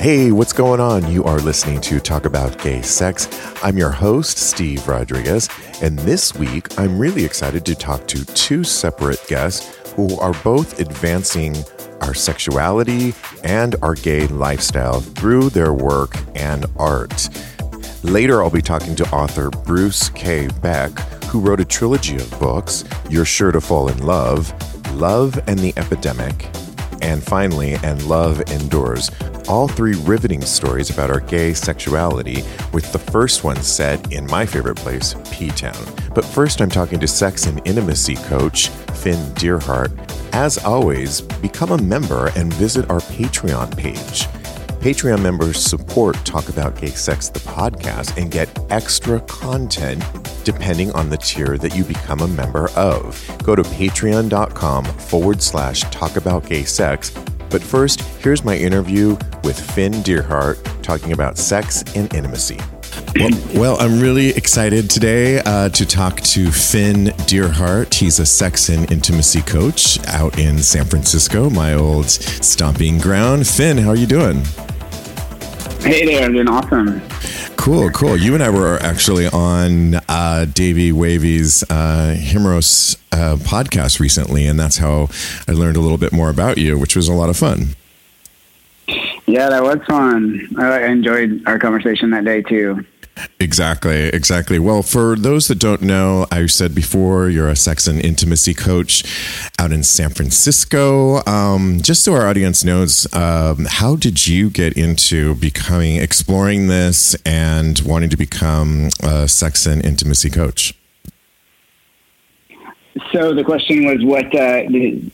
Hey, what's going on? You are listening to Talk About Gay Sex. I'm your host, Steve Rodriguez, and this week I'm really excited to talk to two separate guests who are both advancing our sexuality and our gay lifestyle through their work and art. Later, I'll be talking to author Bruce K. Beck, who wrote a trilogy of books You're Sure to Fall in Love, Love and the Epidemic, and finally, And Love Endures. All three riveting stories about our gay sexuality, with the first one set in my favorite place, P Town. But first, I'm talking to sex and intimacy coach Finn Deerhart. As always, become a member and visit our Patreon page. Patreon members support Talk About Gay Sex, the podcast, and get extra content depending on the tier that you become a member of. Go to patreon.com forward slash talk about gay sex. But first, here's my interview with Finn Deerhart talking about sex and intimacy. Well, well, I'm really excited today uh, to talk to Finn Deerhart. He's a sex and intimacy coach out in San Francisco, my old stomping ground. Finn, how are you doing? Hey there, I'm doing awesome. Cool, cool. You and I were actually on uh, Davey Wavy's uh, Himeros uh, podcast recently, and that's how I learned a little bit more about you, which was a lot of fun. Yeah, that was fun. I enjoyed our conversation that day too. Exactly, exactly. Well, for those that don't know, I said before you're a sex and intimacy coach out in San Francisco. Um, just so our audience knows, um, how did you get into becoming, exploring this, and wanting to become a sex and intimacy coach? So the question was, what uh,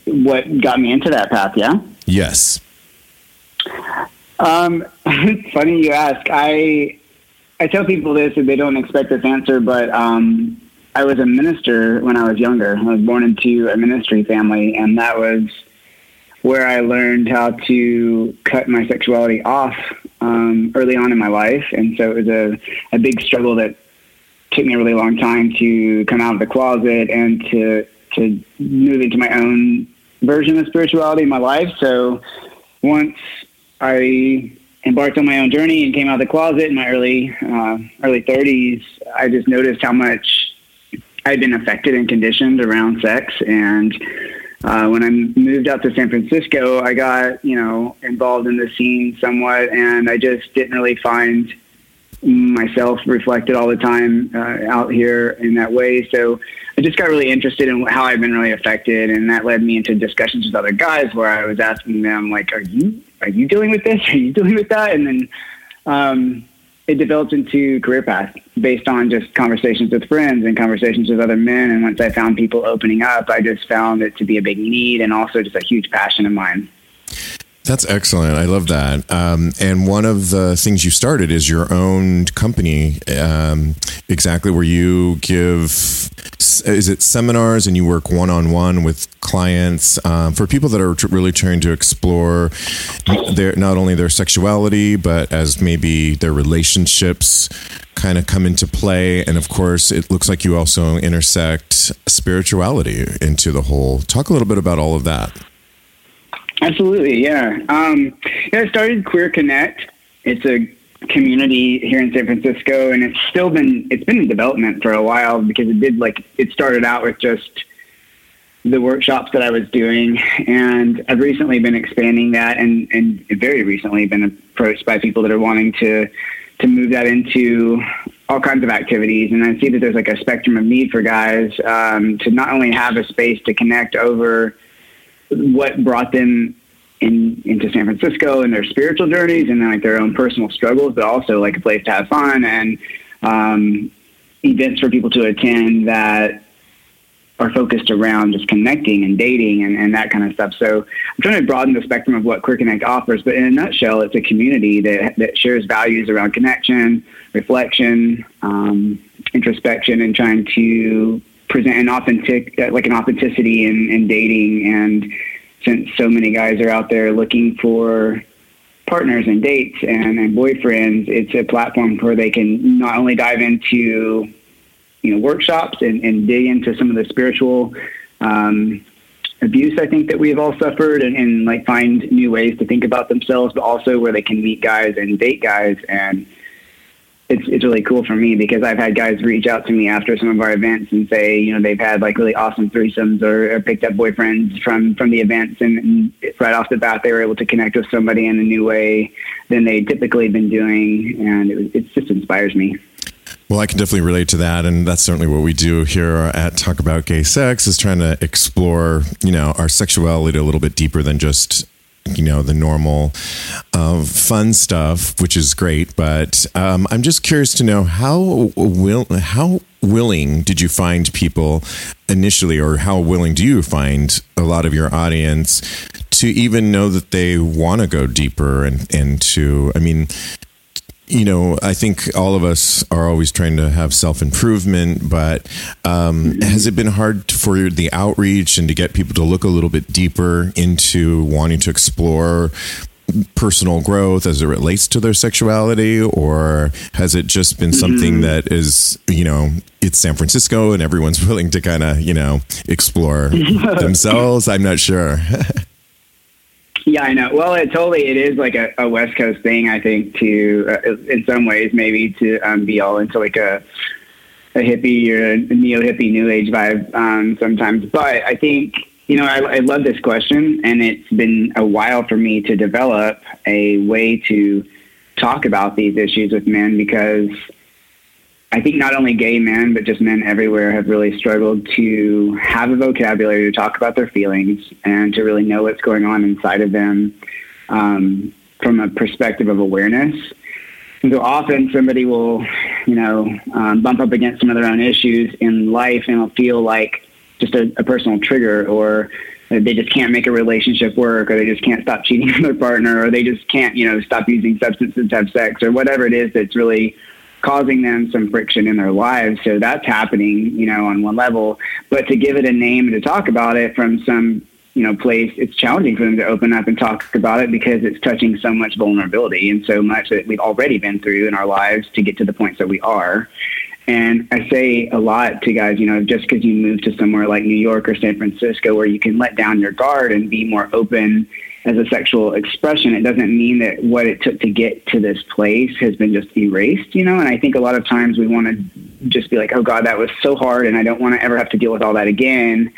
what got me into that path? Yeah. Yes. Um, it's funny you ask. I I tell people this and they don't expect this answer, but um, I was a minister when I was younger. I was born into a ministry family, and that was where I learned how to cut my sexuality off um, early on in my life. And so it was a, a big struggle that took me a really long time to come out of the closet and to to move into my own version of spirituality in my life. So once I embarked on my own journey and came out of the closet in my early uh, early 30s, I just noticed how much I'd been affected and conditioned around sex. And uh, when I moved out to San Francisco, I got you know involved in the scene somewhat, and I just didn't really find myself reflected all the time uh, out here in that way. So I just got really interested in how I've been really affected, and that led me into discussions with other guys where I was asking them like, "Are you are you dealing with this? Are you dealing with that?" And then um, it developed into career path based on just conversations with friends and conversations with other men. And once I found people opening up, I just found it to be a big need and also just a huge passion of mine. That's excellent. I love that. Um, and one of the things you started is your own company, um, exactly where you give, is it seminars and you work one on one with clients um, for people that are really trying to explore their not only their sexuality, but as maybe their relationships kind of come into play. And of course, it looks like you also intersect spirituality into the whole. Talk a little bit about all of that. Absolutely, yeah. Um, yeah, I started Queer Connect. It's a community here in San Francisco, and it's still been it's been in development for a while because it did like it started out with just the workshops that I was doing, and I've recently been expanding that, and and very recently been approached by people that are wanting to to move that into all kinds of activities. And I see that there's like a spectrum of need for guys um, to not only have a space to connect over what brought them in into San Francisco and their spiritual journeys and then like their own personal struggles, but also like a place to have fun and um, events for people to attend that are focused around just connecting and dating and, and that kind of stuff. So I'm trying to broaden the spectrum of what Queer Connect offers, but in a nutshell, it's a community that, that shares values around connection, reflection, um, introspection, and trying to present an authentic, uh, like an authenticity in, in dating. And since so many guys are out there looking for partners and dates and, and boyfriends, it's a platform where they can not only dive into you know workshops and, and dig into some of the spiritual um, abuse I think that we've all suffered and, and like find new ways to think about themselves, but also where they can meet guys and date guys and it's it's really cool for me because I've had guys reach out to me after some of our events and say, you know, they've had like really awesome threesomes or, or picked up boyfriends from from the events, and, and, right off the bat they were able to connect with somebody in a new way than they typically been doing, and it, it just inspires me. Well, I can definitely relate to that, and that's certainly what we do here at Talk About Gay Sex is trying to explore, you know, our sexuality a little bit deeper than just you know the normal uh, fun stuff, which is great. But um, I'm just curious to know how will how willing did you find people initially, or how willing do you find a lot of your audience to even know that they want to go deeper and and to I mean you know, I think all of us are always trying to have self improvement, but um, has it been hard for the outreach and to get people to look a little bit deeper into wanting to explore personal growth as it relates to their sexuality, or has it just been something mm-hmm. that is, you know, it's San Francisco and everyone's willing to kind of, you know, explore themselves? I'm not sure. Yeah, I know. Well, it totally it is like a, a West Coast thing. I think to uh, in some ways maybe to um, be all into like a a hippie or a neo hippie new age vibe um, sometimes. But I think you know I, I love this question, and it's been a while for me to develop a way to talk about these issues with men because I think not only gay men, but just men everywhere have really struggled to have a vocabulary to talk about their feelings and to really know what's going on inside of them um, from a perspective of awareness. And so often somebody will, you know, um, bump up against some of their own issues in life and it'll feel like just a, a personal trigger or they just can't make a relationship work or they just can't stop cheating on their partner or they just can't, you know, stop using substances to have sex or whatever it is that's really causing them some friction in their lives. So that's happening, you know, on one level. But to give it a name and to talk about it from some, you know, place, it's challenging for them to open up and talk about it because it's touching so much vulnerability and so much that we've already been through in our lives to get to the points that we are. And I say a lot to guys, you know, just because you move to somewhere like New York or San Francisco where you can let down your guard and be more open as a sexual expression, it doesn't mean that what it took to get to this place has been just erased, you know? And I think a lot of times we want to just be like, oh God, that was so hard and I don't want to ever have to deal with all that again.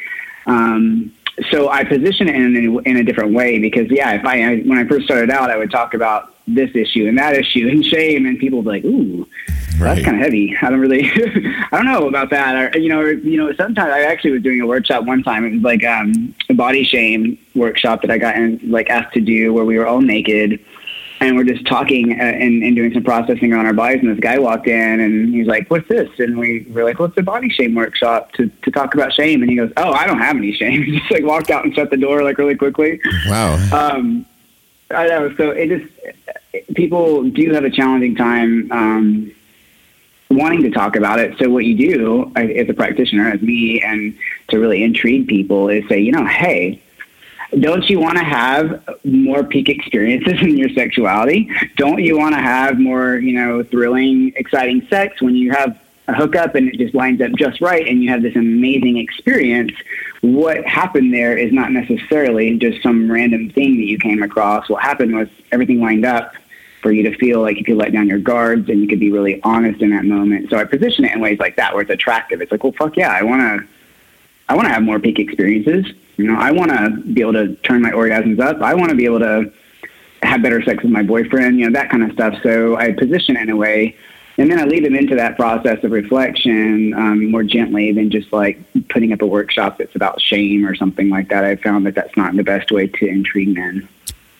Um, so I position it in a, in a different way because, yeah, if I, when I first started out, I would talk about this issue and that issue and shame, and people would be like, ooh, right. that's kind of heavy. I don't really, I don't know about that. Or, you know, or, you know, sometimes I actually was doing a workshop one time. It was like um, a body shame workshop that I got in, like asked to do where we were all naked and we're just talking uh, and, and, doing some processing on our bodies. And this guy walked in and he's like, "What's this?" And we were like, "What's well, a body shame workshop to to talk about shame?" And he goes, "Oh, I don't have any shame." he just like walked out and shut the door like really quickly. Wow. Um, I know. So it just people do have a challenging time um, wanting to talk about it. So what you do uh, as a practitioner, as me, and to really intrigue people is say, you know, hey, don't you want to have more peak experiences in your sexuality? Don't you want to have more, you know, thrilling, exciting sex when you have a hookup and it just lines up just right and you have this amazing experience? What happened there is not necessarily just some random thing that you came across. What happened was everything lined up for you to feel like you could let down your guards and you could be really honest in that moment. So I position it in ways like that where it's attractive. It's like, well, fuck yeah, I want to, I want to have more peak experiences. You know, I want to be able to turn my orgasms up. I want to be able to have better sex with my boyfriend, you know, that kind of stuff. So I position it in a way, and then I lead them into that process of reflection um, more gently than just like putting up a workshop that's about shame or something like that. I found that that's not the best way to intrigue men.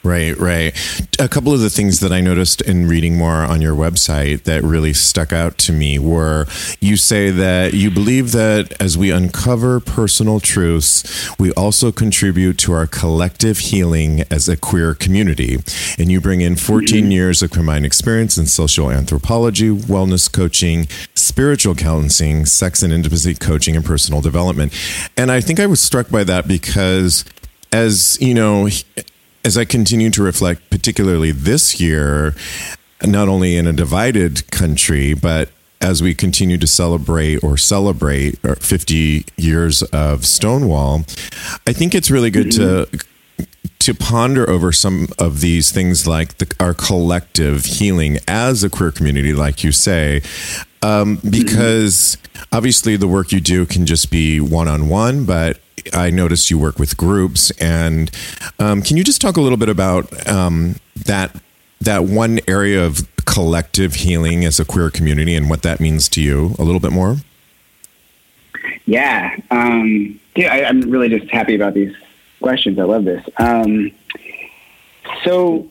Right, right. A couple of the things that I noticed in reading more on your website that really stuck out to me were you say that you believe that as we uncover personal truths, we also contribute to our collective healing as a queer community. And you bring in 14 mm-hmm. years of combined experience in social anthropology, wellness coaching, spiritual counseling, sex and intimacy coaching, and personal development. And I think I was struck by that because as you know, as I continue to reflect, particularly this year, not only in a divided country, but as we continue to celebrate or celebrate 50 years of Stonewall, I think it's really good mm-hmm. to to ponder over some of these things like the, our collective healing as a queer community, like you say, um, because obviously the work you do can just be one on one, but I noticed you work with groups, and um, can you just talk a little bit about um, that that one area of collective healing as a queer community and what that means to you a little bit more? Yeah, um, yeah, I, am really just happy about these questions. I love this. Um, so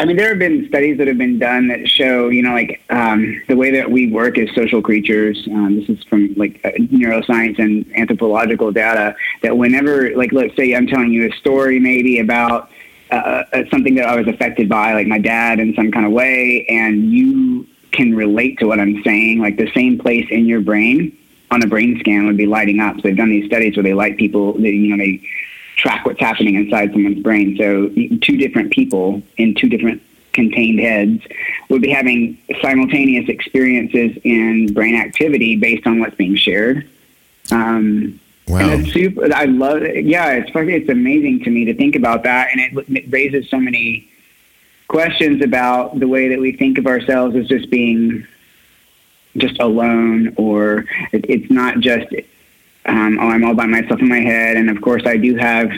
I mean, there have been studies that have been done that show, you know, like um, the way that we work as social creatures. Um, this is from like uh, neuroscience and anthropological data. That whenever, like, let's say I'm telling you a story, maybe about uh, uh, something that I was affected by, like my dad in some kind of way, and you can relate to what I'm saying, like the same place in your brain on a brain scan would be lighting up. So they've done these studies where they light people, you know, they track what's happening inside someone's brain. So two different people in two different contained heads would be having simultaneous experiences in brain activity based on what's being shared. Um, wow. And it's super, I love it. Yeah, it's it's amazing to me to think about that. And it, it raises so many questions about the way that we think of ourselves as just being just alone or it, it's not just um, oh, I'm all by myself in my head. And of course, I do have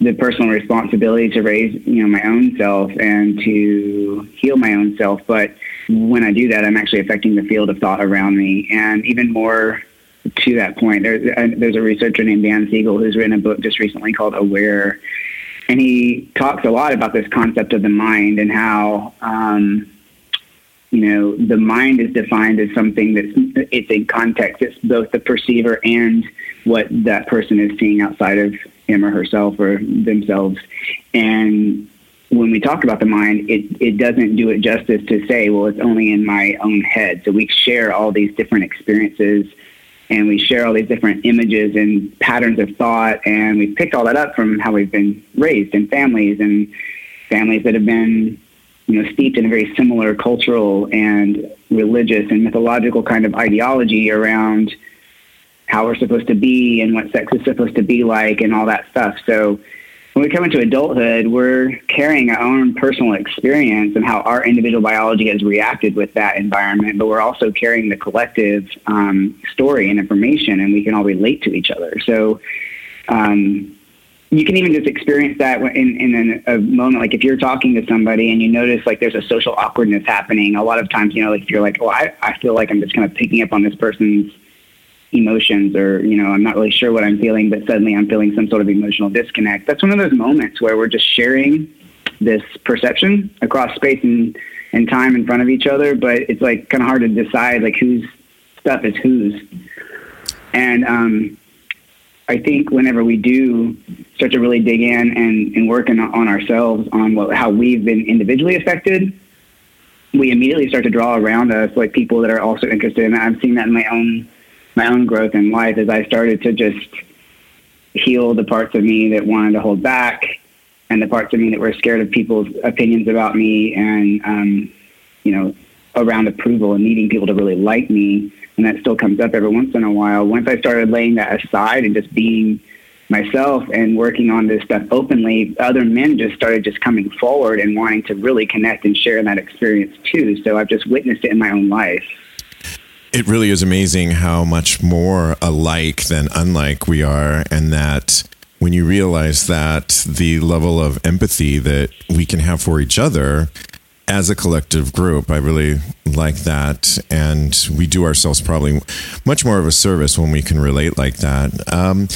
the personal responsibility to raise, you know, my own self and to heal my own self. But when I do that, I'm actually affecting the field of thought around me. And even more to that point, there, uh, there's a researcher named Dan Siegel who's written a book just recently called Aware. And he talks a lot about this concept of the mind and how, um, you know, the mind is defined as something that's it's in context. It's both the perceiver and what that person is seeing outside of him or herself or themselves. And when we talk about the mind, it, it doesn't do it justice to say, well, it's only in my own head. So we share all these different experiences and we share all these different images and patterns of thought. And we picked all that up from how we've been raised in families and families that have been, you know, steeped in a very similar cultural and religious and mythological kind of ideology around how we're supposed to be and what sex is supposed to be like and all that stuff. So when we come into adulthood, we're carrying our own personal experience and how our individual biology has reacted with that environment, but we're also carrying the collective um, story and information, and we can all relate to each other. So um, you can even just experience that in, in a moment, like if you're talking to somebody and you notice like there's a social awkwardness happening. A lot of times, you know, like if you're like, well, I, I feel like I'm just kind of picking up on this person's emotions or you know i'm not really sure what i'm feeling but suddenly i'm feeling some sort of emotional disconnect that's one of those moments where we're just sharing this perception across space and, and time in front of each other but it's like kind of hard to decide like whose stuff is whose and um, i think whenever we do start to really dig in and, and work on, on ourselves on what, how we've been individually affected we immediately start to draw around us like people that are also interested in that. I've seen that in my own my own growth in life as I started to just heal the parts of me that wanted to hold back and the parts of me that were scared of people's opinions about me and, um, you know, around approval and needing people to really like me. And that still comes up every once in a while. Once I started laying that aside and just being myself and working on this stuff openly, other men just started just coming forward and wanting to really connect and share that experience too. So I've just witnessed it in my own life. It really is amazing how much more alike than unlike we are, and that when you realize that the level of empathy that we can have for each other as a collective group. I really like that. And we do ourselves probably much more of a service when we can relate like that. Um,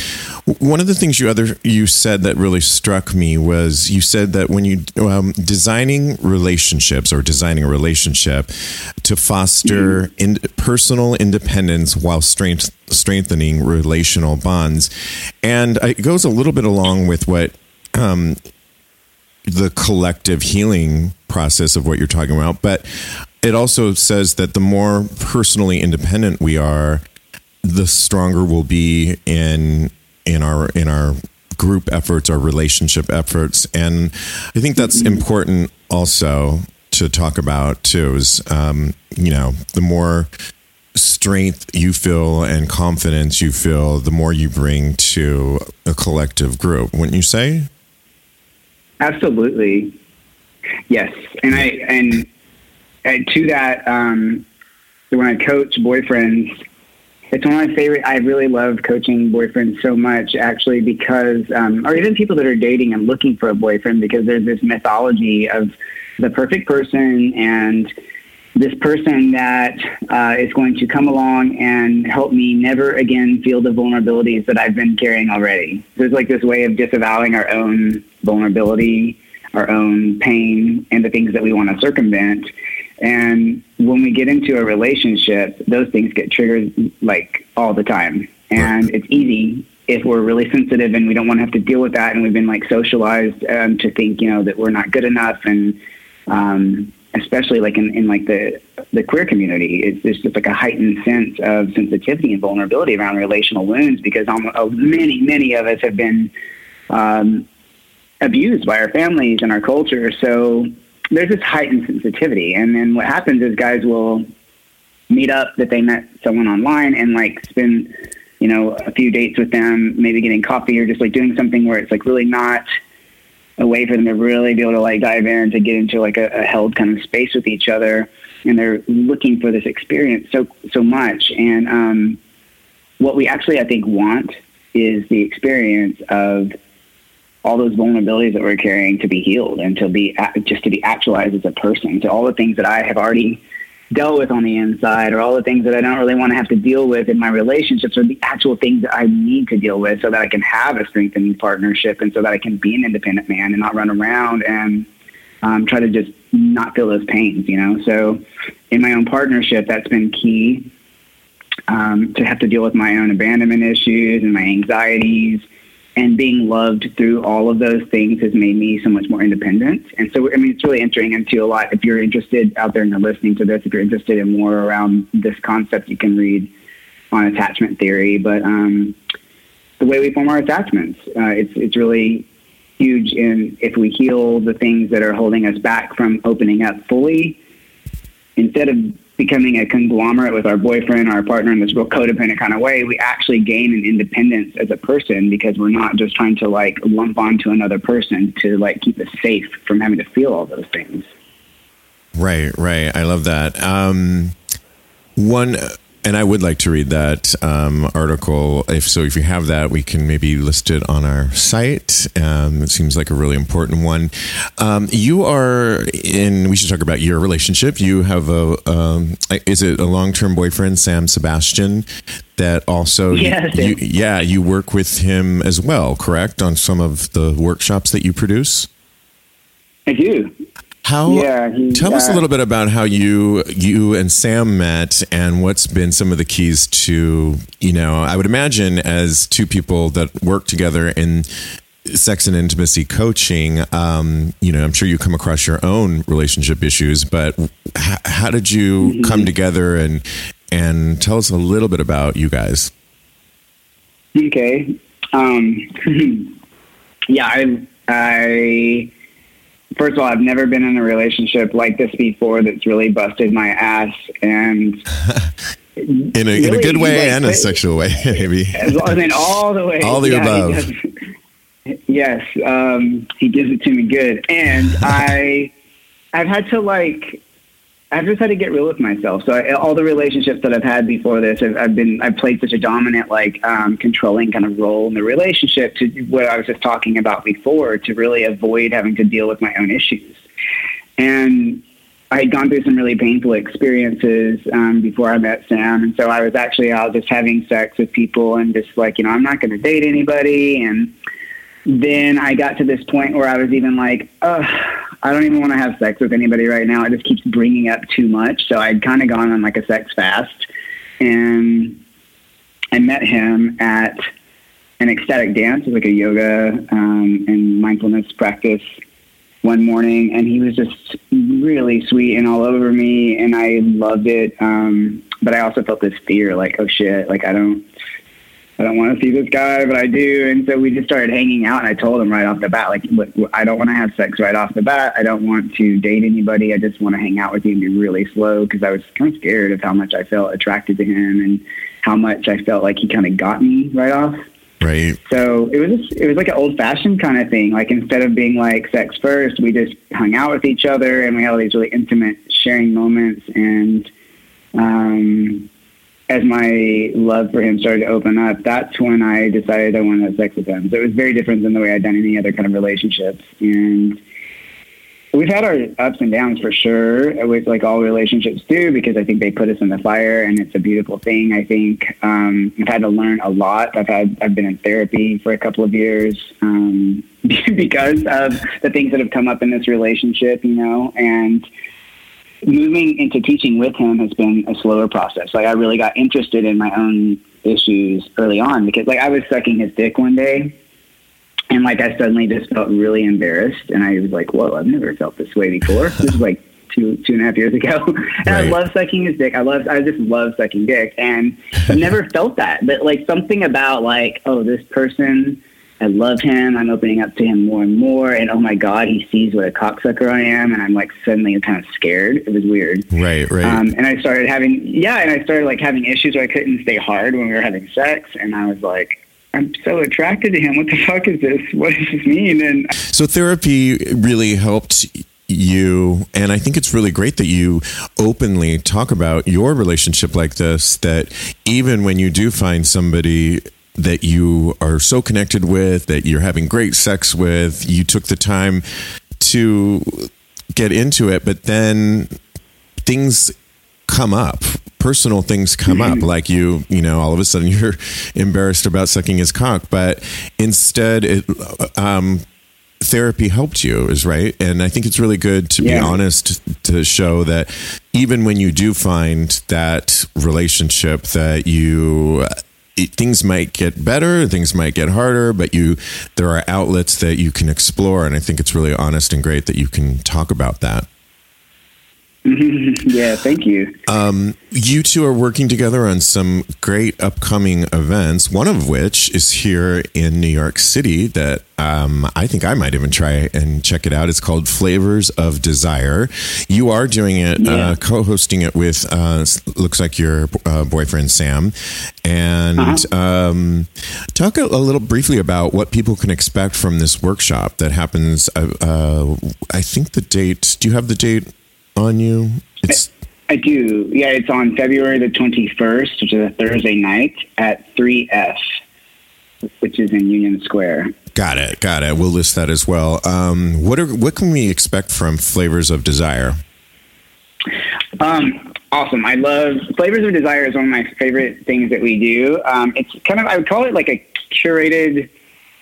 one of the things you other you said that really struck me was you said that when you um, designing relationships or designing a relationship to foster mm-hmm. in, personal independence while strength, strengthening relational bonds, and it goes a little bit along with what um, the collective healing process of what you're talking about. But it also says that the more personally independent we are, the stronger we'll be in in our in our group efforts, our relationship efforts, and I think that's important also to talk about too. Is um, you know the more strength you feel and confidence you feel, the more you bring to a collective group, wouldn't you say? Absolutely. Yes. And I, and, and to that, um, when I coach boyfriends, it's one of my favorite. I really love coaching boyfriends so much, actually, because, um, or even people that are dating and looking for a boyfriend, because there's this mythology of the perfect person and this person that uh, is going to come along and help me never again feel the vulnerabilities that I've been carrying already. There's like this way of disavowing our own vulnerability, our own pain, and the things that we want to circumvent. And when we get into a relationship, those things get triggered like all the time. And it's easy if we're really sensitive and we don't want to have to deal with that. And we've been like socialized um, to think, you know, that we're not good enough and, um, especially like in, in like the the queer community, it's, there's just like a heightened sense of sensitivity and vulnerability around relational wounds because oh, many many of us have been um, abused by our families and our culture. So there's this heightened sensitivity, and then what happens is guys will meet up that they met someone online and like spend you know a few dates with them, maybe getting coffee or just like doing something where it's like really not a way for them to really be able to like dive in to get into like a, a held kind of space with each other. And they're looking for this experience so so much. And um, what we actually i think want is the experience of all those vulnerabilities that we're carrying to be healed and to be just to be actualized as a person to all the things that i have already dealt with on the inside or all the things that I don't really want to have to deal with in my relationships or the actual things that I need to deal with so that I can have a strengthening partnership and so that I can be an independent man and not run around and um, try to just not feel those pains, you know? So in my own partnership, that's been key um, to have to deal with my own abandonment issues and my anxieties and being loved through all of those things has made me so much more independent. And so, I mean, it's really entering into a lot. If you're interested out there and you're listening to this, if you're interested in more around this concept, you can read on attachment theory. But um, the way we form our attachments, uh, it's it's really huge. In if we heal the things that are holding us back from opening up fully, instead of becoming a conglomerate with our boyfriend, or our partner in this real codependent kind of way, we actually gain an independence as a person because we're not just trying to like lump onto another person to like keep us safe from having to feel all those things. Right, right. I love that. Um, one and I would like to read that um, article. If so, if you have that, we can maybe list it on our site. Um, it seems like a really important one. Um, you are in. We should talk about your relationship. You have a. Um, is it a long term boyfriend, Sam Sebastian? That also, yes, you, you, yeah, you work with him as well, correct? On some of the workshops that you produce. I do. How? Yeah, he, tell uh, us a little bit about how you you and Sam met, and what's been some of the keys to you know. I would imagine as two people that work together in sex and intimacy coaching, um, you know, I'm sure you come across your own relationship issues, but h- how did you mm-hmm. come together and and tell us a little bit about you guys? Okay. Um, yeah, I, I, first of all, I've never been in a relationship like this before that's really busted my ass and in a, really, in a good way and a sexual way, maybe. I mean, all the way. All the yeah, above. Yes, um, he gives it to me good, and I, I've had to like I've just had to get real with myself. So I, all the relationships that I've had before this, I've, I've been I've played such a dominant, like um, controlling kind of role in the relationship to what I was just talking about before, to really avoid having to deal with my own issues. And I had gone through some really painful experiences um, before I met Sam, and so I was actually out just having sex with people and just like you know I'm not going to date anybody and then I got to this point where I was even like, Ugh, I don't even want to have sex with anybody right now. It just keeps bringing up too much. So I'd kind of gone on like a sex fast. And I met him at an ecstatic dance, like a yoga um, and mindfulness practice one morning. And he was just really sweet and all over me. And I loved it. Um, but I also felt this fear like, oh shit, like I don't I don't want to see this guy, but I do. And so we just started hanging out, and I told him right off the bat, like, look, I don't want to have sex right off the bat. I don't want to date anybody. I just want to hang out with you and be really slow because I was kind of scared of how much I felt attracted to him and how much I felt like he kind of got me right off. Right. So it was just, it was like an old fashioned kind of thing. Like instead of being like sex first, we just hung out with each other and we had all these really intimate sharing moments and as my love for him started to open up, that's when I decided I wanted to have sex with him. So it was very different than the way I'd done any other kind of relationships. And we've had our ups and downs for sure, which like all relationships do, because I think they put us in the fire and it's a beautiful thing. I think um, I've had to learn a lot. I've had I've been in therapy for a couple of years um, because of the things that have come up in this relationship, you know, and moving into teaching with him has been a slower process. Like I really got interested in my own issues early on because like I was sucking his dick one day and like I suddenly just felt really embarrassed and I was like, whoa, I've never felt this way before. this is like two two and a half years ago. and right. I love sucking his dick. I love I just love sucking dick and I've never felt that. But like something about like, oh, this person I love him. I'm opening up to him more and more. And oh my God, he sees what a cocksucker I am. And I'm like suddenly kind of scared. It was weird. Right, right. Um, and I started having, yeah, and I started like having issues where I couldn't stay hard when we were having sex. And I was like, I'm so attracted to him. What the fuck is this? What does this mean? And so therapy really helped you and i think it's really great that you openly talk about your relationship like this that even when you do find somebody that you are so connected with, that you're having great sex with. You took the time to get into it, but then things come up personal things come mm-hmm. up like you you know all of a sudden you're embarrassed about sucking his cock but instead it um therapy helped you is right and i think it's really good to yeah. be honest to show that even when you do find that relationship that you things might get better, things might get harder, but you there are outlets that you can explore, and I think it's really honest and great that you can talk about that. yeah, thank you. Um, you two are working together on some great upcoming events, one of which is here in New York City that um, I think I might even try and check it out. It's called Flavors of Desire. You are doing it, uh, yeah. uh, co hosting it with, uh, looks like your uh, boyfriend, Sam. And uh-huh. um, talk a, a, little briefly about what people can expect from this workshop that happens. Uh, I think the date, do you have the date? On you? It's I do. Yeah, it's on February the 21st, which is a Thursday night at 3F, which is in Union Square. Got it. Got it. We'll list that as well. Um, what are what can we expect from Flavors of Desire? Um, awesome. I love Flavors of Desire is one of my favorite things that we do. Um, it's kind of I would call it like a curated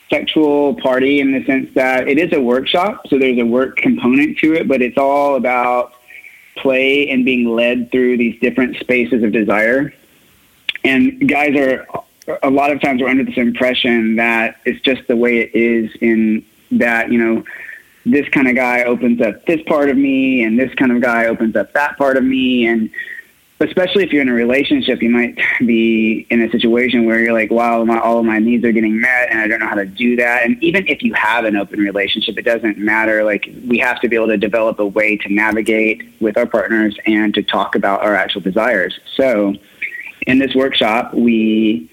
sexual party in the sense that it is a workshop, so there's a work component to it, but it's all about play and being led through these different spaces of desire. And guys are a lot of times we're under this impression that it's just the way it is in that, you know, this kind of guy opens up this part of me and this kind of guy opens up that part of me and especially if you're in a relationship, you might be in a situation where you're like, wow, my, all of my needs are getting met and I don't know how to do that. And even if you have an open relationship, it doesn't matter. Like, we have to be able to develop a way to navigate with our partners and to talk about our actual desires. So, in this workshop, we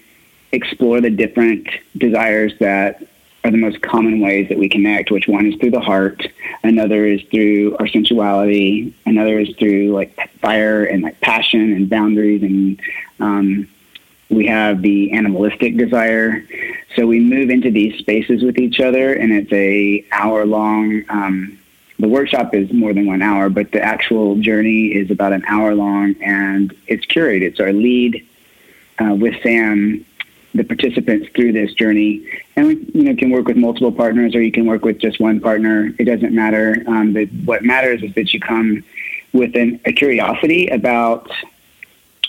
explore the different desires that are the most common ways that we connect, which one is through the heart, another is through our sensuality, another is through like fire and like passion and boundaries and um, we have the animalistic desire. So we move into these spaces with each other, and it's a hour long. Um, the workshop is more than one hour, but the actual journey is about an hour long, and it's curated. So our lead uh, with Sam the participants through this journey. And we, you know, can work with multiple partners, or you can work with just one partner. It doesn't matter. Um, what matters is that you come with an, a curiosity about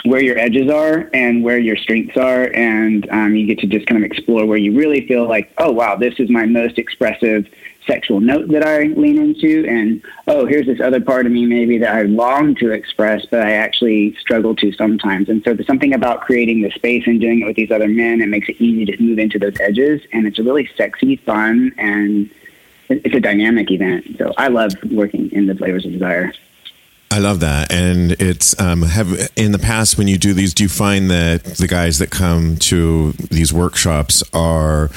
where your edges are and where your strengths are, and um, you get to just kind of explore where you really feel like, oh wow, this is my most expressive sexual note that I lean into, and oh, here's this other part of me maybe that I long to express, but I actually struggle to sometimes. And so there's something about creating the space and doing it with these other men. It makes it easy to move into those edges, and it's a really sexy, fun, and it's a dynamic event. So I love working in the flavors of desire. I love that, and it's um, have in the past when you do these, do you find that the guys that come to these workshops are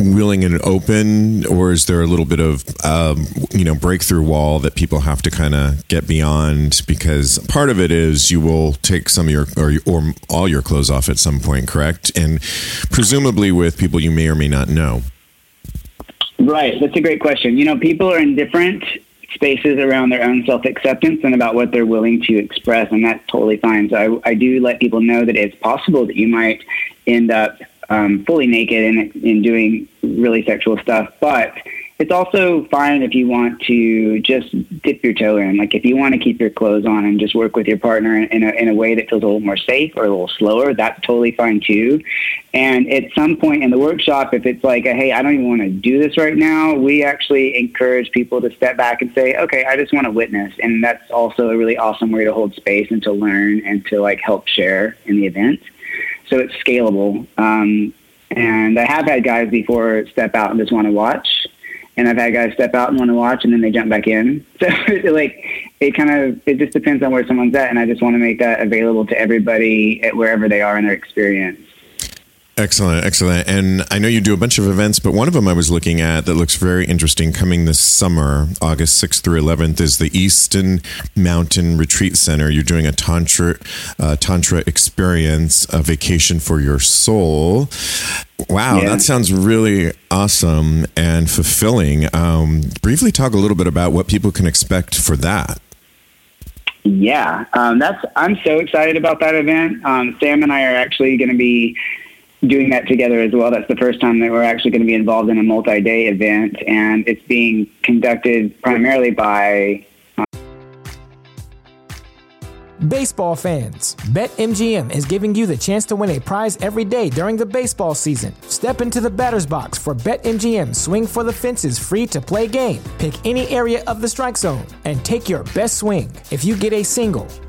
willing and open, or is there a little bit of um, you know breakthrough wall that people have to kind of get beyond? Because part of it is you will take some of your or, or all your clothes off at some point, correct? And presumably with people you may or may not know. Right, that's a great question. You know, people are in different spaces around their own self acceptance and about what they're willing to express, and that's totally fine. So I, I do let people know that it's possible that you might end up um, fully naked and, and doing really sexual stuff. But it's also fine if you want to just dip your toe in. Like if you want to keep your clothes on and just work with your partner in a, in a way that feels a little more safe or a little slower, that's totally fine too. And at some point in the workshop, if it's like, a, hey, I don't even want to do this right now, we actually encourage people to step back and say, okay, I just want to witness. And that's also a really awesome way to hold space and to learn and to like help share in the event so it's scalable. Um, and I have had guys before step out and just want to watch, and I've had guys step out and want to watch, and then they jump back in. So like it kind of it just depends on where someone's at, and I just want to make that available to everybody at wherever they are in their experience. Excellent, excellent. And I know you do a bunch of events, but one of them I was looking at that looks very interesting coming this summer, August 6th through 11th, is the Easton Mountain Retreat Center. You're doing a Tantra, uh, Tantra experience, a vacation for your soul. Wow, yeah. that sounds really awesome and fulfilling. Um, briefly talk a little bit about what people can expect for that. Yeah, um, that's. I'm so excited about that event. Um, Sam and I are actually going to be doing that together as well. That's the first time that we're actually going to be involved in a multi-day event, and it's being conducted primarily by. Uh, Baseball fans, BetMGM is giving you the chance to win a prize every day during the baseball season. Step into the batter's box for BetMGM Swing for the Fences free to play game. Pick any area of the strike zone and take your best swing. If you get a single,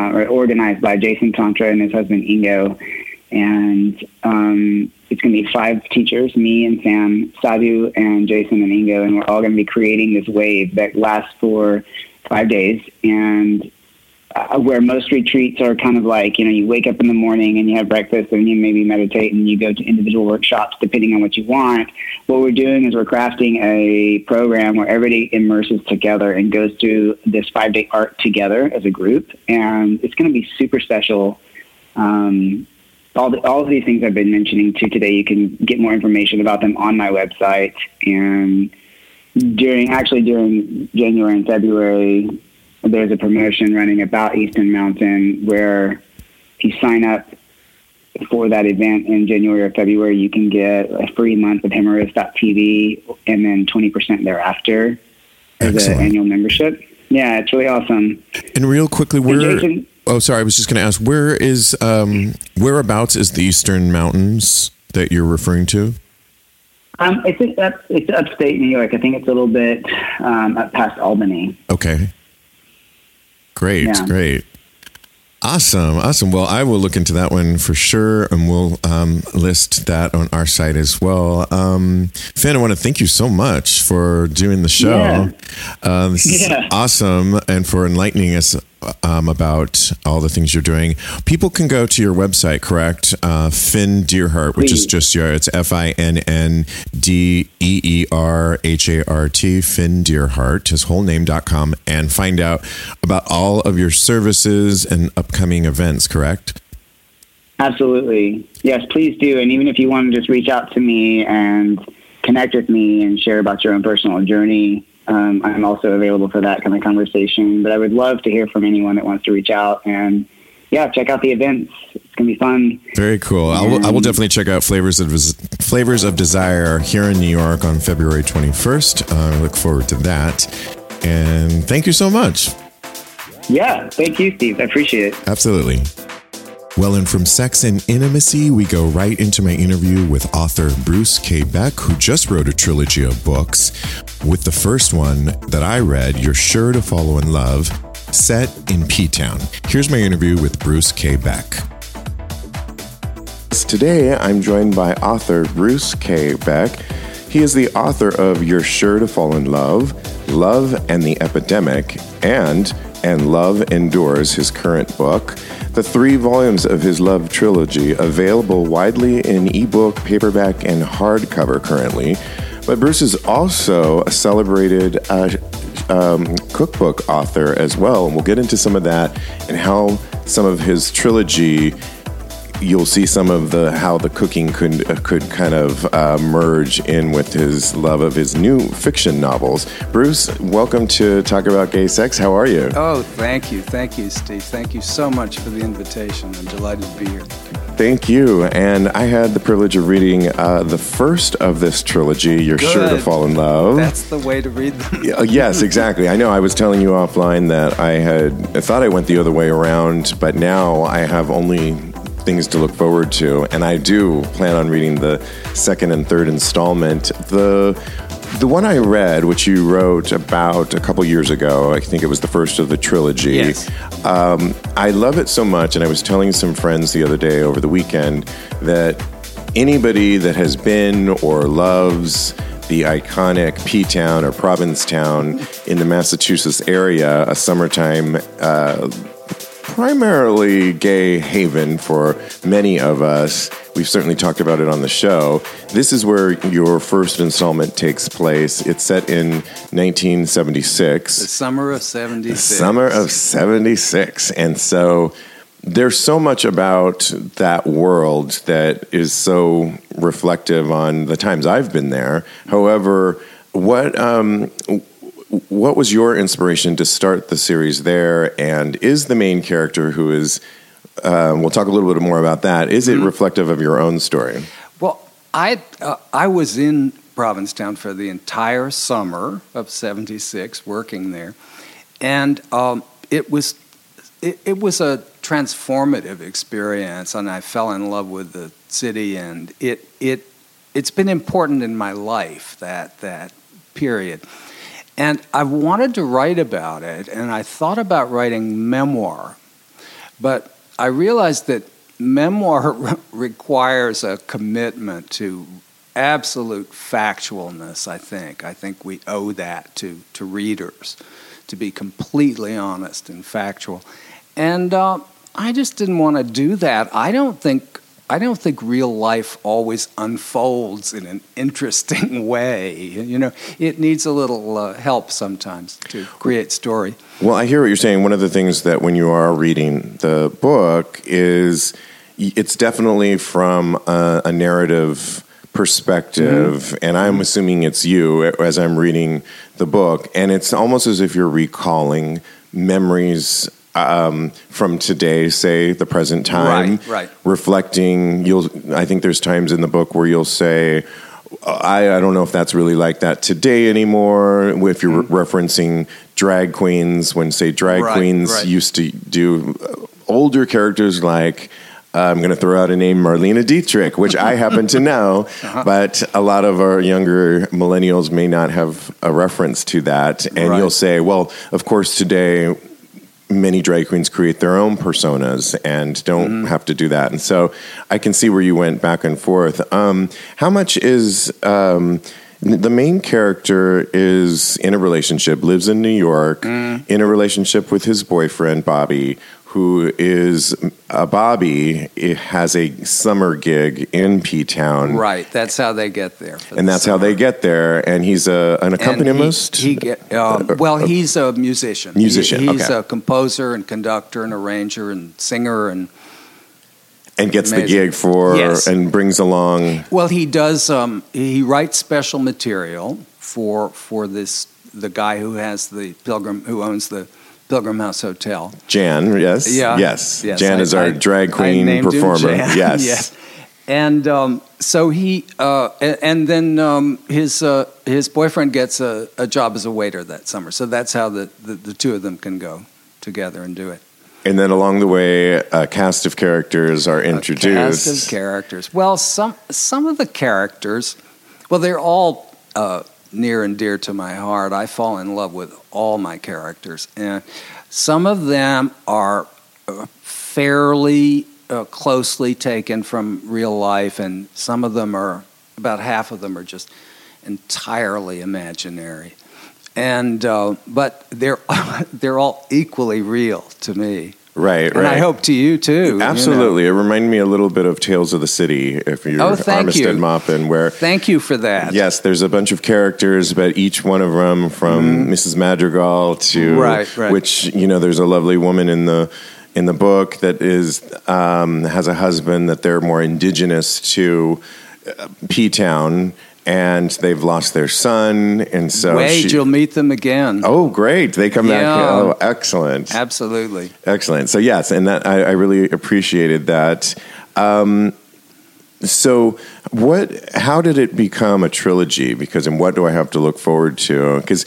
uh, or organized by Jason Tantra and his husband Ingo. and um, it's going to be five teachers, me and Sam, Sadhu and Jason and Ingo, and we're all going to be creating this wave that lasts for five days. And uh, where most retreats are kind of like, you know, you wake up in the morning and you have breakfast and you maybe meditate and you go to individual workshops depending on what you want. What we're doing is we're crafting a program where everybody immerses together and goes through this five day art together as a group. And it's going to be super special. Um, all, the, all of these things I've been mentioning to today, you can get more information about them on my website. And during, actually during January and February, there's a promotion running about Eastern Mountain where if you sign up for that event in January or February, you can get a free month of Himeros.tv and then 20% thereafter as an annual membership. Yeah, it's really awesome. And real quickly, where? Jason, oh, sorry, I was just going to ask, where is um, whereabouts is the Eastern Mountains that you're referring to? Um, it's up, it's upstate New York. I think it's a little bit um, up past Albany. Okay. Great, yeah. great. Awesome, awesome. Well, I will look into that one for sure, and we'll um, list that on our site as well. Um, Finn, I want to thank you so much for doing the show. Yeah. Uh, this yeah. is awesome, and for enlightening us um, about all the things you're doing. People can go to your website, correct? Uh, Finn Deerhart, which Please. is just your, it's F I N N D E E R H A R T, Finn Deerhart, his whole name.com, and find out about all of your services and upcoming events, correct? Absolutely. Yes, please do. And even if you want to just reach out to me and connect with me and share about your own personal journey, um, I'm also available for that kind of conversation. But I would love to hear from anyone that wants to reach out and yeah, check out the events. It's gonna be fun. Very cool. I will, I will definitely check out Flavors of Flavors of Desire here in New York on February 21st. Uh, I look forward to that. And thank you so much. Yeah, thank you, Steve. I appreciate it. Absolutely. Well, and from sex and intimacy, we go right into my interview with author Bruce K. Beck, who just wrote a trilogy of books. With the first one that I read, You're Sure to Fall in Love, set in P Town. Here's my interview with Bruce K. Beck. Today, I'm joined by author Bruce K. Beck. He is the author of You're Sure to Fall in Love, Love and the Epidemic, and And Love Endures, his current book the three volumes of his Love trilogy, available widely in ebook, paperback, and hardcover currently. But Bruce is also a celebrated uh, um, cookbook author as well, and we'll get into some of that and how some of his trilogy you'll see some of the how the cooking could uh, could kind of uh, merge in with his love of his new fiction novels. Bruce, welcome to talk about gay sex. How are you? Oh, thank you, thank you, Steve. Thank you so much for the invitation. I'm delighted to be here. Thank you. And I had the privilege of reading uh, the first of this trilogy, You're Good. Sure to Fall in Love. That's the way to read them. yes, exactly. I know I was telling you offline that I had I thought I went the other way around, but now I have only things to look forward to. And I do plan on reading the second and third installment. The the one I read, which you wrote about a couple years ago, I think it was the first of the trilogy. Yes. Um, I love it so much, and I was telling some friends the other day over the weekend that anybody that has been or loves the iconic P Town or Provincetown in the Massachusetts area, a summertime uh, primarily gay haven for many of us. We've certainly talked about it on the show. This is where your first installment takes place. It's set in 1976. The summer of 76. The summer of 76. And so there's so much about that world that is so reflective on the times I've been there. However, what um, what was your inspiration to start the series there? And is the main character who is, um, we'll talk a little bit more about that, is it mm-hmm. reflective of your own story? Well, I, uh, I was in Provincetown for the entire summer of 76, working there. And um, it, was, it, it was a transformative experience, and I fell in love with the city, and it, it, it's been important in my life, that, that period. And I wanted to write about it, and I thought about writing memoir, but I realized that memoir requires a commitment to absolute factualness, I think. I think we owe that to, to readers, to be completely honest and factual. And uh, I just didn't want to do that. I don't think I don't think real life always unfolds in an interesting way. You know, it needs a little uh, help sometimes to create story. Well, I hear what you're saying. One of the things that when you are reading the book is it's definitely from a, a narrative perspective, mm-hmm. and I'm assuming it's you as I'm reading the book, and it's almost as if you're recalling memories um, from today, say the present time, right, right. reflecting. You'll, I think there's times in the book where you'll say, I, I don't know if that's really like that today anymore. If you're mm-hmm. referencing drag queens, when say drag right, queens used to do older characters like. Uh, I'm going to throw out a name, Marlene Dietrich, which I happen to know, uh-huh. but a lot of our younger millennials may not have a reference to that. And right. you'll say, well, of course, today many drag queens create their own personas and don't mm-hmm. have to do that. And so I can see where you went back and forth. Um, how much is um, the main character is in a relationship, lives in New York, mm. in a relationship with his boyfriend Bobby, who is a Bobby has a summer gig in P Town. Right, that's how they get there. And that's summer. how they get there. And he's a an accompanist. He, he get, um, well, he's a musician. Musician. He, he's okay. a composer and conductor and arranger and singer and. And gets amazing. the gig for yes. and brings along. Well, he does. Um, he writes special material for for this the guy who has the pilgrim who owns the Pilgrim House Hotel. Jan, yes, yeah, yes. yes. Jan I, is our I, drag queen performer. Yes, yes. And um, so he, uh, and then um, his uh, his boyfriend gets a, a, job as a waiter that summer. So that's how the, the, the two of them can go together and do it. And then along the way, a cast of characters are introduced. A cast of characters. Well, some some of the characters, well, they're all uh, near and dear to my heart. I fall in love with all my characters, and some of them are uh, fairly uh, closely taken from real life, and some of them are about half of them are just entirely imaginary. And uh, but they're they're all equally real to me. Right, and right. I hope to you too. Absolutely. You know. It reminded me a little bit of Tales of the City, if you're oh, thank Armistead you. Maupin, where. Thank you for that. Yes, there's a bunch of characters, but each one of them, from mm-hmm. Mrs. Madrigal to. Right, right. Which, you know, there's a lovely woman in the in the book that is um, has a husband that they're more indigenous to uh, P Town and they've lost their son, and so wait, she, you'll meet them again. Oh, great! They come yeah. back. Oh, excellent! Absolutely, excellent. So yes, and that I, I really appreciated that. Um, so what? How did it become a trilogy? Because and what do I have to look forward to? Because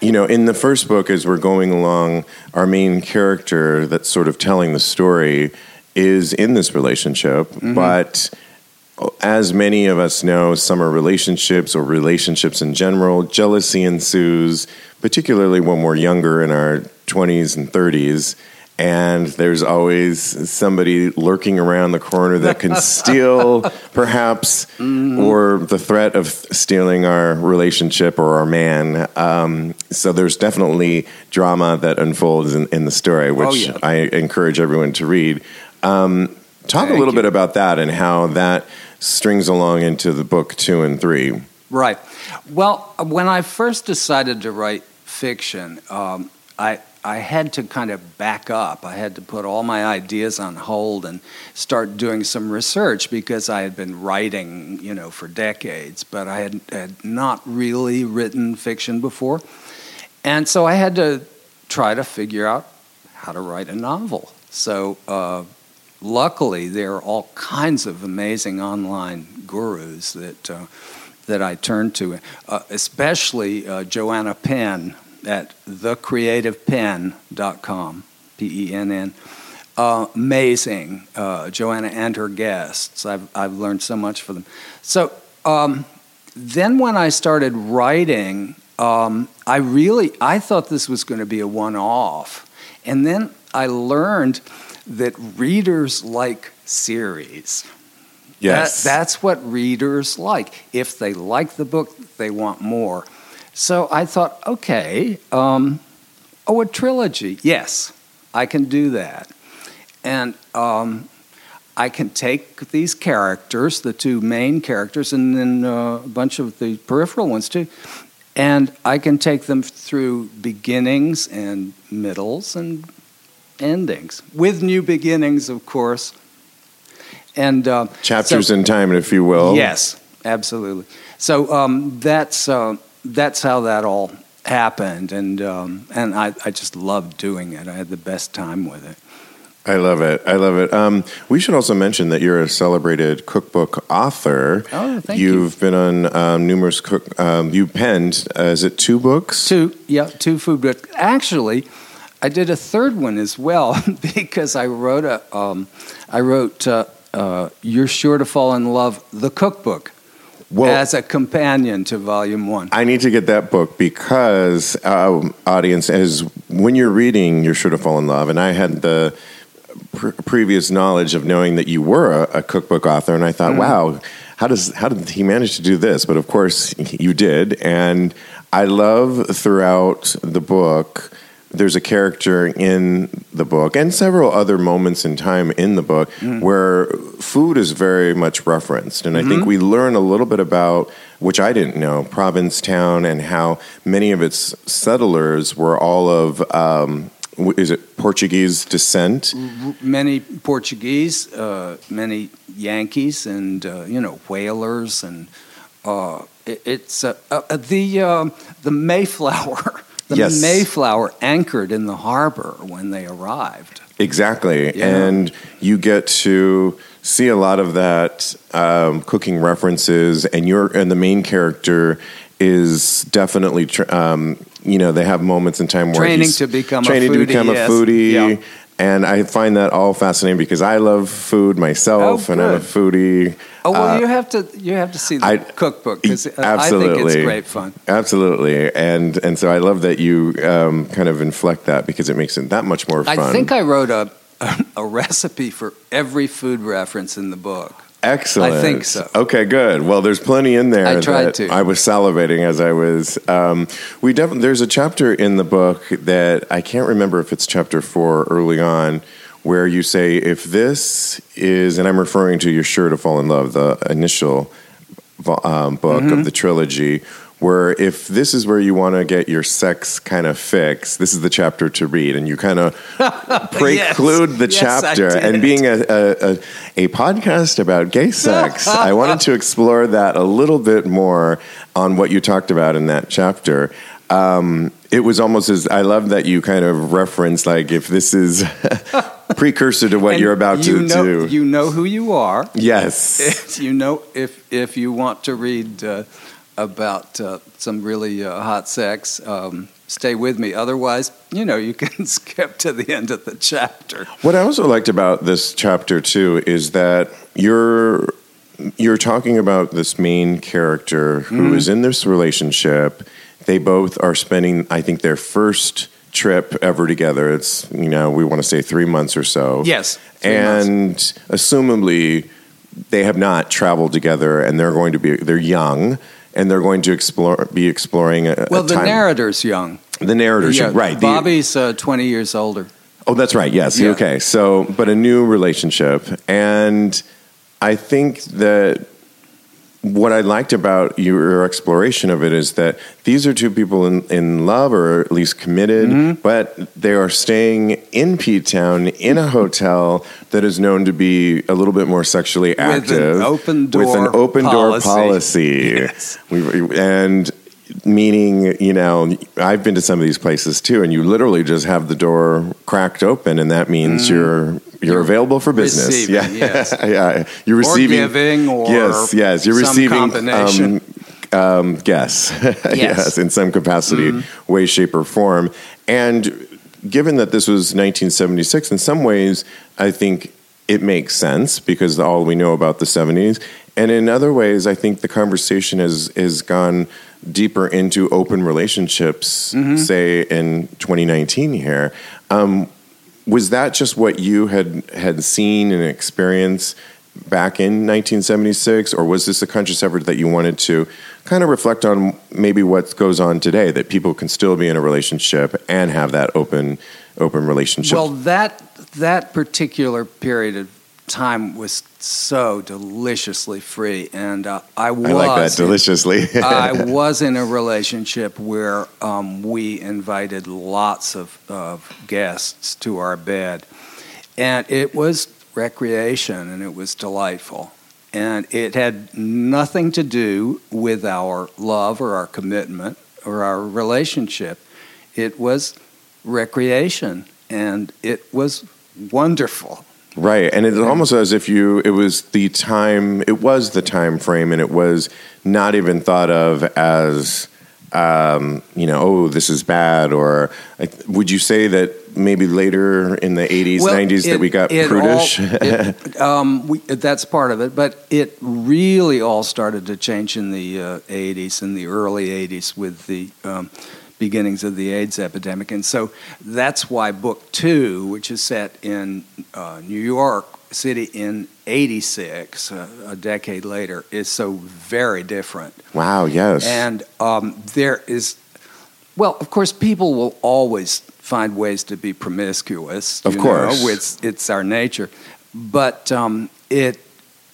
you know, in the first book, as we're going along, our main character that's sort of telling the story is in this relationship, mm-hmm. but as many of us know, summer relationships or relationships in general, jealousy ensues, particularly when we're younger in our 20s and 30s. And there's always somebody lurking around the corner that can steal, perhaps, mm-hmm. or the threat of stealing our relationship or our man. Um, so there's definitely drama that unfolds in, in the story, oh, which oh, yeah. I encourage everyone to read. Um, talk Thank a little you. bit about that and how that strings along into the book two and three. Right. Well, when I first decided to write fiction, um, I I had to kind of back up. I had to put all my ideas on hold and start doing some research because I had been writing, you know, for decades, but I had, had not really written fiction before. And so I had to try to figure out how to write a novel. So uh, luckily, there are all kinds of amazing online gurus that uh, that I turn to, uh, especially uh, Joanna Penn at thecreativepenn.com, P-E-N-N. Amazing, uh, Joanna and her guests. I've I've learned so much from them. So um, then, when I started writing, um, I really I thought this was going to be a one-off, and then I learned that readers like series. Yes. That, that's what readers like. If they like the book, they want more. So I thought, okay, um, oh, a trilogy. Yes, I can do that. And um, I can take these characters, the two main characters, and then uh, a bunch of the peripheral ones too, and I can take them through beginnings and middles and endings, with new beginnings, of course. And uh, Chapters so- in time, if you will. Yes, absolutely. So um, that's uh, that's how that all happened, and um, and I, I just loved doing it. I had the best time with it. I love it. I love it. Um, we should also mention that you're a celebrated cookbook author. Oh, thank you. You've been on um, numerous cook. Um, you penned. Uh, is it two books? Two, yeah, two food books. Actually, I did a third one as well because I wrote a, um, I wrote uh, uh, "You're Sure to Fall in Love" the cookbook Well, as a companion to Volume One. I need to get that book because um, audience, as when you're reading, you're sure to fall in love. And I had the pre- previous knowledge of knowing that you were a, a cookbook author, and I thought, wow, how does how did he manage to do this? But of course, you did, and I love throughout the book. There's a character in the book and several other moments in time in the book where food is very much referenced. And I think we learn a little bit about, which I didn't know, Provincetown and how many of its settlers were all of, um, is it Portuguese descent? many Portuguese, uh, many Yankees, and uh, you know whalers, and uh, it, it's uh, uh, the um the Mayflower. The Yes. Mayflower anchored in the harbor when they arrived. Exactly. Yeah. And you get to see a lot of that um, cooking references, and you're and the main character is definitely, tr- um, you know, they have moments in time where Training he's to become a training to foodie, become yes. a foodie. Yeah. And I find that all fascinating because I love food myself, Oh, and I'm a foodie. Oh well, Uh, you have to you have to see the I- cookbook because I think Absolutely. it's great fun. Absolutely, and and so I love that you um, kind of inflect that because it makes it that much more fun. I think I wrote a a recipe for every food reference in the book. Excellent. I think so. Okay, good. Well, there's plenty in there. I tried that to. I was salivating as I was. Um, we definitely there's a chapter in the book that I can't remember if it's chapter four early on, where you say if this is, and I'm referring to "You're Sure to Fall in Love," the initial um, book Mm-hmm. of the trilogy. Where if this is where you want to get your sex kind of fix, this is the chapter to read, and you kind of preclude the Yes, chapter. And being a, a, a, a podcast about gay sex, I wanted to explore that a little bit more on what you talked about in that chapter. Um, it was almost as I love that you kind of referenced like if this is precursor to what And you're about you to know, do. You know who you are. yes. you know if if you want to read uh, about uh, some really uh, hot sex, um, stay with me. Otherwise, you know you can skip to the end of the chapter. What I also liked about this chapter too is that you're you're talking about this main character who is in this relationship. They both are spending, I think, their first trip ever together. It's you know we want to say three months or so. Yes, three months. and assumably they have not traveled together, and they're going to be they're young. And they're going to explore, be exploring a, Well, a the time. narrator's young. the narrator's Yeah, right? the- Bobby's uh, twenty years older. Oh, that's right. Yes. Yeah. Okay. So, but a new relationship. And I think that what I liked about your exploration of it is that these are two people in, in love or at least committed, Mm-hmm. but they are staying in P Town in a hotel that is known to be a little bit more sexually an active. open With an door open door policy. policy. Yes. We, and meaning, you know, I've been to some of these places too, and you literally just have the door cracked open, and that means you're you're. You're available for business. receiving, yeah, yes. yeah. You're Or receiving giving, or yes, yes. You're receiving combination. Um, um, yes, yes, in some capacity, Mm-hmm. way, shape, or form, and given that this was 1976, in some ways, I think it makes sense because all we know about the 70s. And in other ways, I think the conversation has, has gone deeper into open relationships, Mm-hmm. say in 2019 here. Um, was that just what you had had seen and experienced back in 1976, or was this a conscious effort that you wanted to kind of reflect on maybe what goes on today that people can still be in a relationship and have that open open relationship? Well, that that particular period of time was so deliciously free, and uh, I was. I like that deliciously. I was in a relationship where um, we invited lots of, of guests to our bed, and it was recreation, and it was delightful. And it had nothing to do with our love or our commitment or our relationship. It was recreation, and it was wonderful. Right, and it's almost as if you it was the time it was the time frame, and it was not even thought of as um, you know, oh, this is bad, or would you say that maybe later in the '80s, well, '90s it, that we got prudish? All, it, um, we, that's part of it, but it really all started to change in the uh, '80s, in the early '80s, with the um, beginnings of the AIDS epidemic. And so that's why book two, which is set in uh, New York City in 86, uh, a decade later, is so very different. Wow, yes. And um, there is, well, of course, people will always find ways to be promiscuous. Of course. Know, it's, it's our nature. But um, it,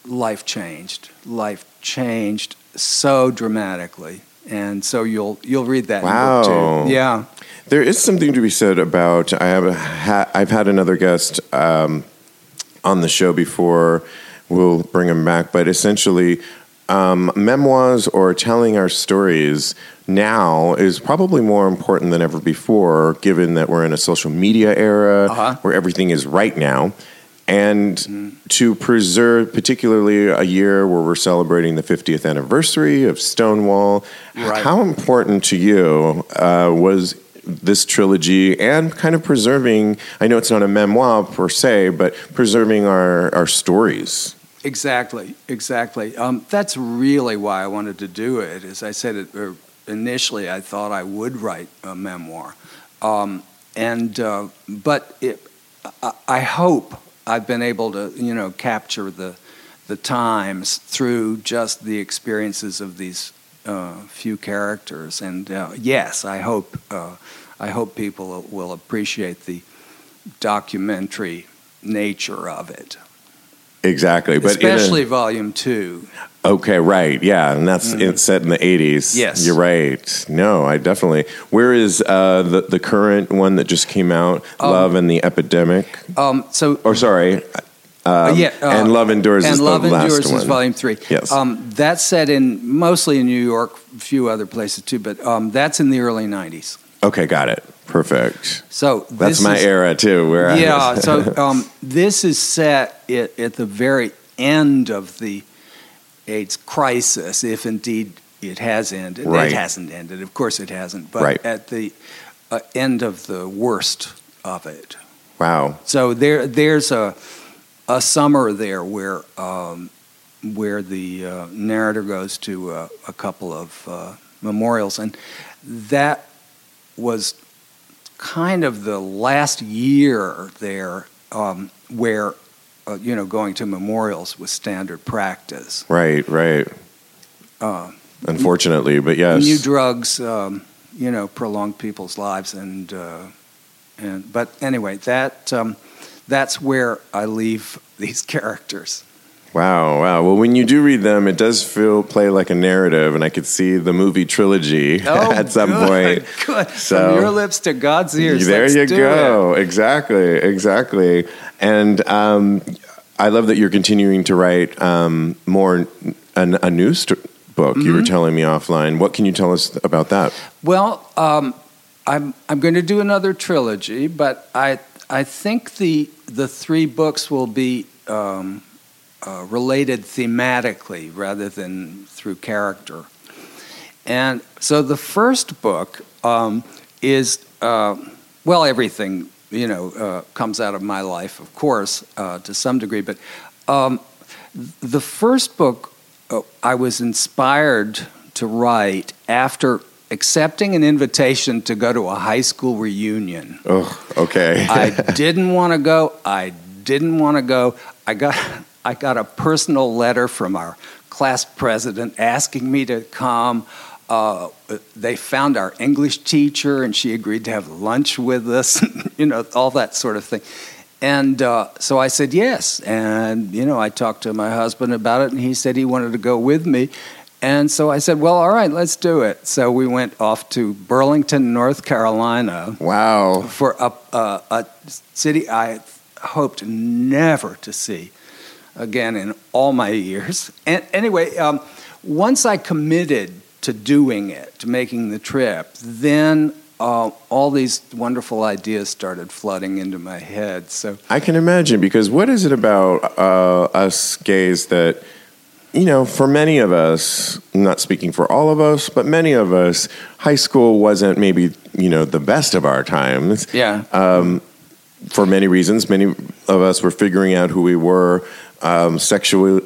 life changed. Life changed so dramatically and so you'll you'll read that. Wow. Yeah. There is something to be said about. I have ha, I've had another guest um, on the show before. We'll bring him back, but essentially, um, memoirs or telling our stories now is probably more important than ever before, given that we're in a social media era uh-huh. where everything is right now and mm to preserve, particularly a year where we're celebrating the 50th anniversary of Stonewall. Right. How important to you uh, was this trilogy and kind of preserving? I know it's not a memoir per se, but preserving our, our stories. Exactly, exactly. Um, that's really why I wanted to do it. As I said it, er, initially, I thought I would write a memoir, um, and uh, but it, I, I hope I've been able to, you know, capture the the times through just the experiences of these uh, few characters. And uh, yes, I hope uh, I hope people will appreciate the documentary nature of it. Exactly, but especially a, volume two. Okay, right, yeah, and that's mm. it's set in the eighties. Yes, you're right. No, I definitely. Where is uh, the the current one that just came out? Um, Love and the Epidemic. Um, so, or sorry. Um, uh, yeah, uh, and Love Endures and is Love the Endures last one. is volume three. Yes, um, that's set in mostly in New York, a few other places too, but um, that's in the early '90s. Okay, got it. Perfect. So that's my is, era too. Where yeah, so um, this is set at, at, the very end of the AIDS crisis, if indeed it has ended. Right. It hasn't ended, of course it hasn't, but right. at the uh, end of the worst of it. Wow. So there, there's a a summer there where um, where the uh, narrator goes to uh, a couple of uh, memorials, and that was kind of the last year there um, where uh, you know going to memorials was standard practice. Right, right. Uh, Unfortunately, but yes, new drugs, um, you know, prolong people's lives, and uh, and but anyway, that um, that's where I leave these characters. Wow, wow. Well, when you do read them, it does feel play like a narrative, and I could see the movie trilogy oh, at some good, point. Good. So From your lips to God's ears. There Let's you go. It. Exactly, exactly. And um, I love that you're continuing to write um, more an, a new st- book. Mm-hmm. You were mm-hmm. telling me offline. What can you tell us about that? Well, um, I'm I'm going to do another trilogy, but I I think the the three books will be um, uh, related thematically rather than through character. And so the first book um, is, uh, well, everything, you know, uh, comes out of my life, of course, uh, to some degree. But um, the first book uh, I was inspired to write after accepting an invitation to go to a high school reunion. Oh, okay. I didn't want to go. I didn't want to go. I got I got a personal letter from our class president asking me to come. Uh, they found our English teacher, and she agreed to have lunch with us. you know, all that sort of thing. And uh, so I said yes. And, you know, I talked to my husband about it, and he said he wanted to go with me. And so I said, well, all right, let's do it. So we went off to Burlington, North Carolina. Wow. For a, a, a city I hoped never to see again in all my years. And anyway, um, once I committed to doing it, to making the trip, then uh, all these wonderful ideas started flooding into my head. So I can imagine because what is it about uh, us gays that you know, for many of us, I'm not speaking for all of us, but many of us, high school wasn't maybe you know the best of our times. Yeah. Um, for many reasons, many of us were figuring out who we were um, sexual,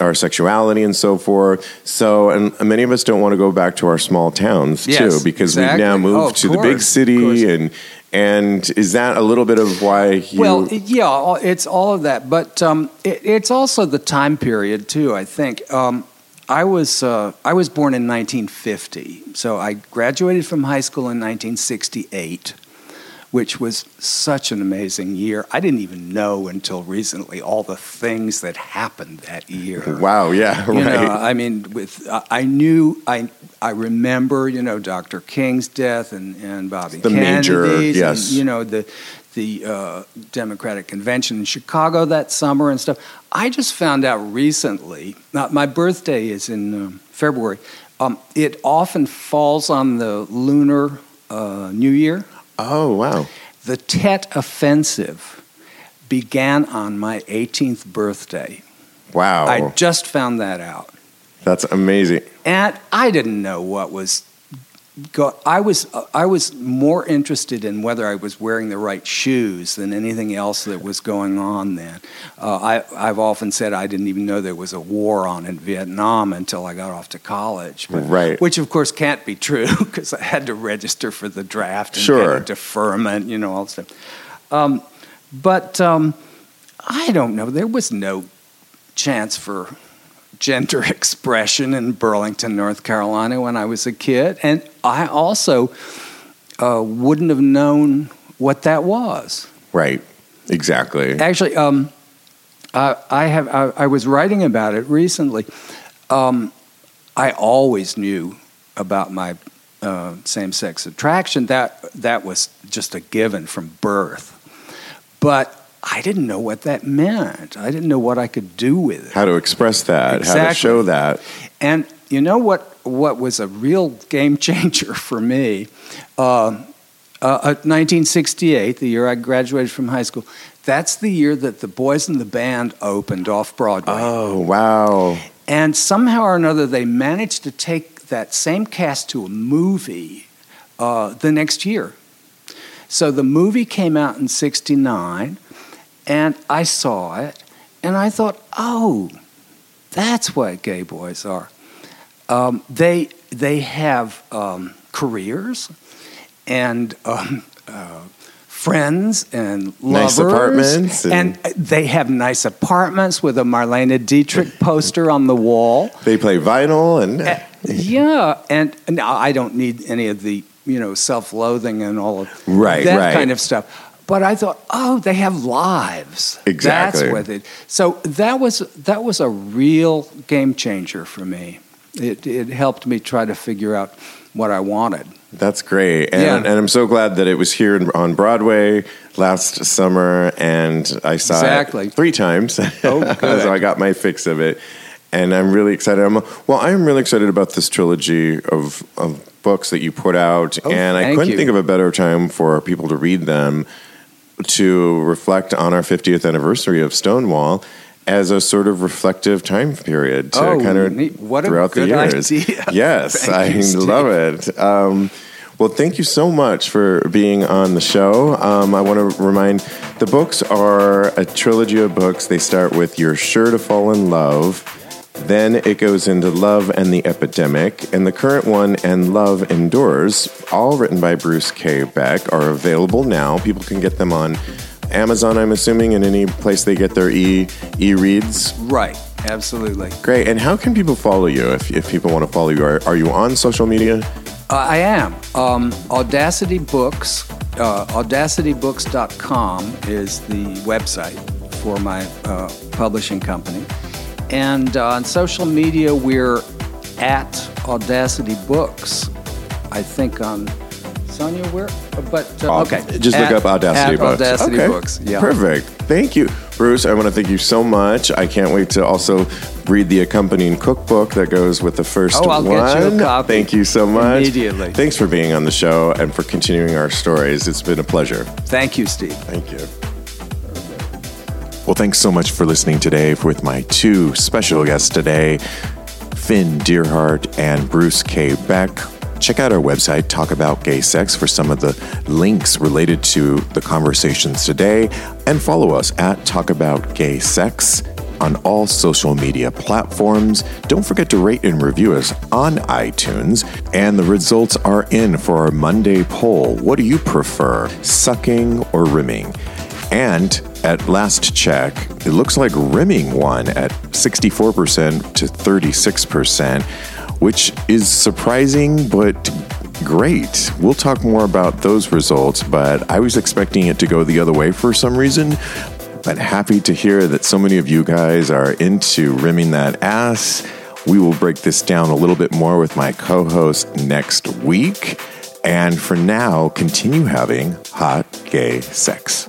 our sexuality and so forth. So, and many of us don't want to go back to our small towns Yes, too, because exactly. we've now moved Oh, to the big course, of course. city, and and is that a little bit of why you? Well, yeah, it's all of that, but um, it, it's also the time period too. I think um, I was uh, I was born in 1950, so I graduated from high school in 1968, which was such an amazing year. I didn't even know until recently all the things that happened that year. wow, yeah, You right. know, I mean, with I- I knew I I remember you know Dr. King's death and and Bobby The major, yes. and, you know the the uh, Democratic convention in Chicago that summer and stuff. I just found out recently. Now, my birthday is in um, February. Um, it often falls on the lunar uh, New Year. Oh, wow. The Tet Offensive began on my 18th birthday. Wow. I just found that out. That's amazing. and I didn't know what was. Go, I was I was more interested in whether I was wearing the right shoes than anything else that was going on then. Uh, I I've often said I didn't even know there was a war on in Vietnam until I got off to college. But- Right. Which of course can't be true because I had to register for the draft and Sure. get a deferment, you know, all stuff. Um, but um, I don't know. There was no chance for gender expression in Burlington, North Carolina when I was a kid. And I also uh, wouldn't have known what that was. Right. Exactly. Actually, um, I, I have. I, I was writing about it recently. Um, I always knew about my uh, same-sex attraction. That that was just a given from birth, but I didn't know what that meant. I didn't know what I could do with it. How to express that, how to show that. And you know what? What was a real game changer for me? Uh, uh, 1968, the year I graduated from high school. That's the year that the Boys in the Band opened off Broadway. Oh, wow. And somehow or another, they managed to take that same cast to a movie uh, the next year. So the movie came out in 69, and I saw it, and I thought, oh, that's what gay boys are. Um, they, they have um, careers and um, uh, friends and Nice lovers. apartments and- and they have nice apartments with a Marlene Dietrich poster on the wall. They play vinyl and Uh, yeah, and now I don't need any of the you know self-loathing and all of Right, that right. kind of stuff. But I thought, oh, they have lives. Exactly. That's what it. So that was that was a real game changer for me. It it helped me try to figure out what I wanted. That's great. And, Yeah. and I'm so glad that it was here on Broadway last summer and I saw Exactly. it three times. Oh, so I got my fix of it. And I'm really excited. I'm, well, I'm really excited about this trilogy of, of books that you put out. Oh, and I couldn't you. think of a better time for people to read them to reflect on our 50th anniversary of Stonewall as a sort of reflective time period to Oh, kind of neat. What throughout the years. idea. Yes, I you, love it. Um, well, thank you so much for being on the show. Um, I want to remind the books are a trilogy of books. They start with You're Sure to Fall in Love, Then it goes into Love and the Epidemic, and the current one, And Love Endures, all written by Bruce K. Beck, are available now. People can get them on Amazon, I'm assuming, and any place they get their e e reads. Right. Absolutely. Great. And how can people follow you if, if people want to follow you? Are, are you on social media? Uh, I am. Um, Audacity Books, uh, audacitybooks.com is the website for my uh, publishing company. And uh, on social media, we're at Audacity Books. I think on Sonia, where? But uh, okay, just at, look up Audacity at Books. Audacity okay. Books. Yeah, perfect. Thank you, Bruce. I want to thank you so much. I can't wait to also read the accompanying cookbook that goes with the first oh, I'll one. Get you a copy Thank you so much. Immediately. Thanks for being on the show and for continuing our stories. It's been a pleasure. Thank you, Steve. Thank you. Well, thanks so much for listening today with my two special guests today, Finn Deerhart and Bruce K. Beck. Check out our website, Talk About Gay Sex, for some of the links related to the conversations today, and follow us at Talk About Gay Sex on all social media platforms. Don't forget to rate and review us on iTunes. And the results are in for our Monday poll. What do you prefer, sucking or rimming? And at last check, it looks like rimming won at 64% to 36%, which is surprising but great. We'll talk more about those results, but I was expecting it to go the other way for some reason. But happy to hear that so many of you guys are into rimming that ass. We will break this down a little bit more with my co host next week. And for now, continue having hot gay sex.